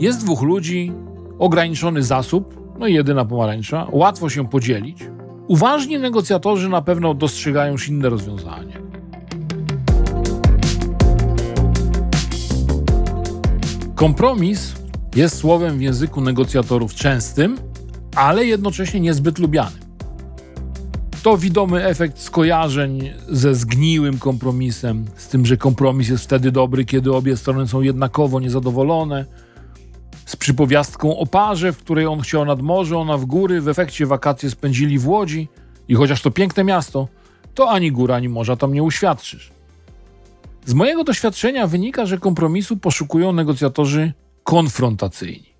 Jest dwóch ludzi, ograniczony zasób, no i jedyna pomarańcza, łatwo się podzielić. Uważni negocjatorzy na pewno dostrzegają już inne rozwiązanie. Kompromis jest słowem w języku negocjatorów częstym, ale jednocześnie niezbyt lubianym. To widomy efekt skojarzeń ze zgniłym kompromisem, z tym, że kompromis jest wtedy dobry, kiedy obie strony są jednakowo niezadowolone, z przypowiastką o parze, w której on chciał nad morze, ona w góry, w efekcie wakacje spędzili w Łodzi i chociaż to piękne miasto, to ani góra, ani morza tam nie uświadczysz. Z mojego doświadczenia wynika, że kompromisu poszukują negocjatorzy konfrontacyjni.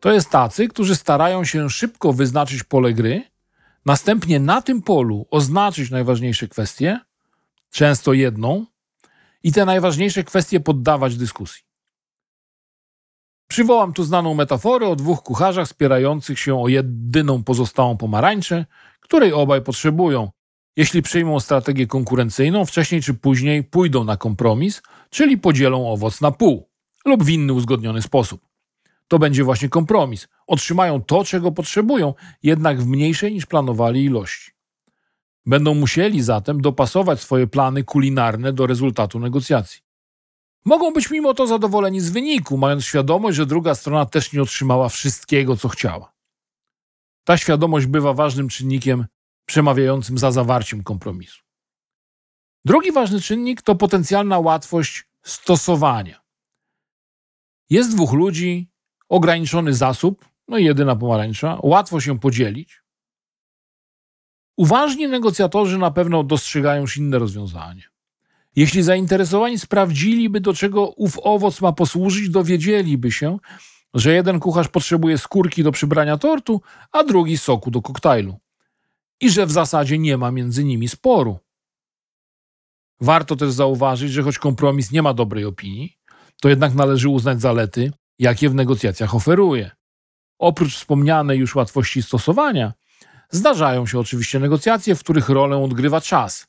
To jest tacy, którzy starają się szybko wyznaczyć pole gry, następnie na tym polu oznaczyć najważniejsze kwestie, często jedną, i te najważniejsze kwestie poddawać dyskusji. Przywołam tu znaną metaforę o dwóch kucharzach spierających się o jedyną pozostałą pomarańczę, której obaj potrzebują. Jeśli przyjmą strategię konkurencyjną, wcześniej czy później pójdą na kompromis, czyli podzielą owoc na pół lub w inny uzgodniony sposób. To będzie właśnie kompromis. Otrzymają to, czego potrzebują, jednak w mniejszej niż planowali ilości. Będą musieli zatem dopasować swoje plany kulinarne do rezultatu negocjacji. Mogą być mimo to zadowoleni z wyniku, mając świadomość, że druga strona też nie otrzymała wszystkiego, co chciała. Ta świadomość bywa ważnym czynnikiem przemawiającym za zawarciem kompromisu. Drugi ważny czynnik to potencjalna łatwość stosowania. Jest dwóch ludzi, ograniczony zasób, no i jedyna pomarańcza, łatwo się podzielić. Uważni negocjatorzy na pewno dostrzegają inne rozwiązanie. Jeśli zainteresowani sprawdziliby, do czego ów owoc ma posłużyć, dowiedzieliby się, że jeden kucharz potrzebuje skórki do przybrania tortu, a drugi soku do koktajlu. I że w zasadzie nie ma między nimi sporu. Warto też zauważyć, że choć kompromis nie ma dobrej opinii, to jednak należy uznać zalety, jakie w negocjacjach oferuje. Oprócz wspomnianej już łatwości stosowania, zdarzają się oczywiście negocjacje, w których rolę odgrywa czas.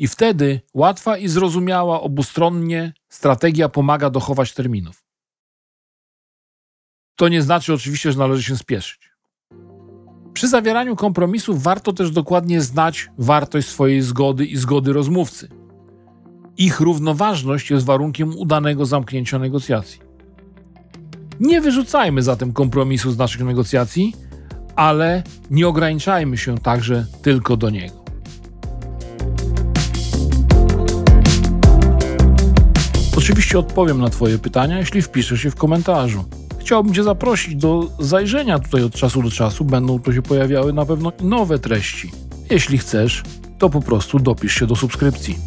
I wtedy łatwa i zrozumiała obustronnie strategia pomaga dochować terminów. To nie znaczy oczywiście, że należy się spieszyć. Przy zawieraniu kompromisów warto też dokładnie znać wartość swojej zgody i zgody rozmówcy. Ich równoważność jest warunkiem udanego zamknięcia negocjacji. Nie wyrzucajmy zatem kompromisu z naszych negocjacji, ale nie ograniczajmy się także tylko do niego. Oczywiście odpowiem na Twoje pytania, jeśli wpiszesz się w komentarzu. Chciałbym Cię zaprosić do zajrzenia tutaj od czasu do czasu. Będą tu się pojawiały na pewno nowe treści. Jeśli chcesz, to po prostu dopisz się do subskrypcji.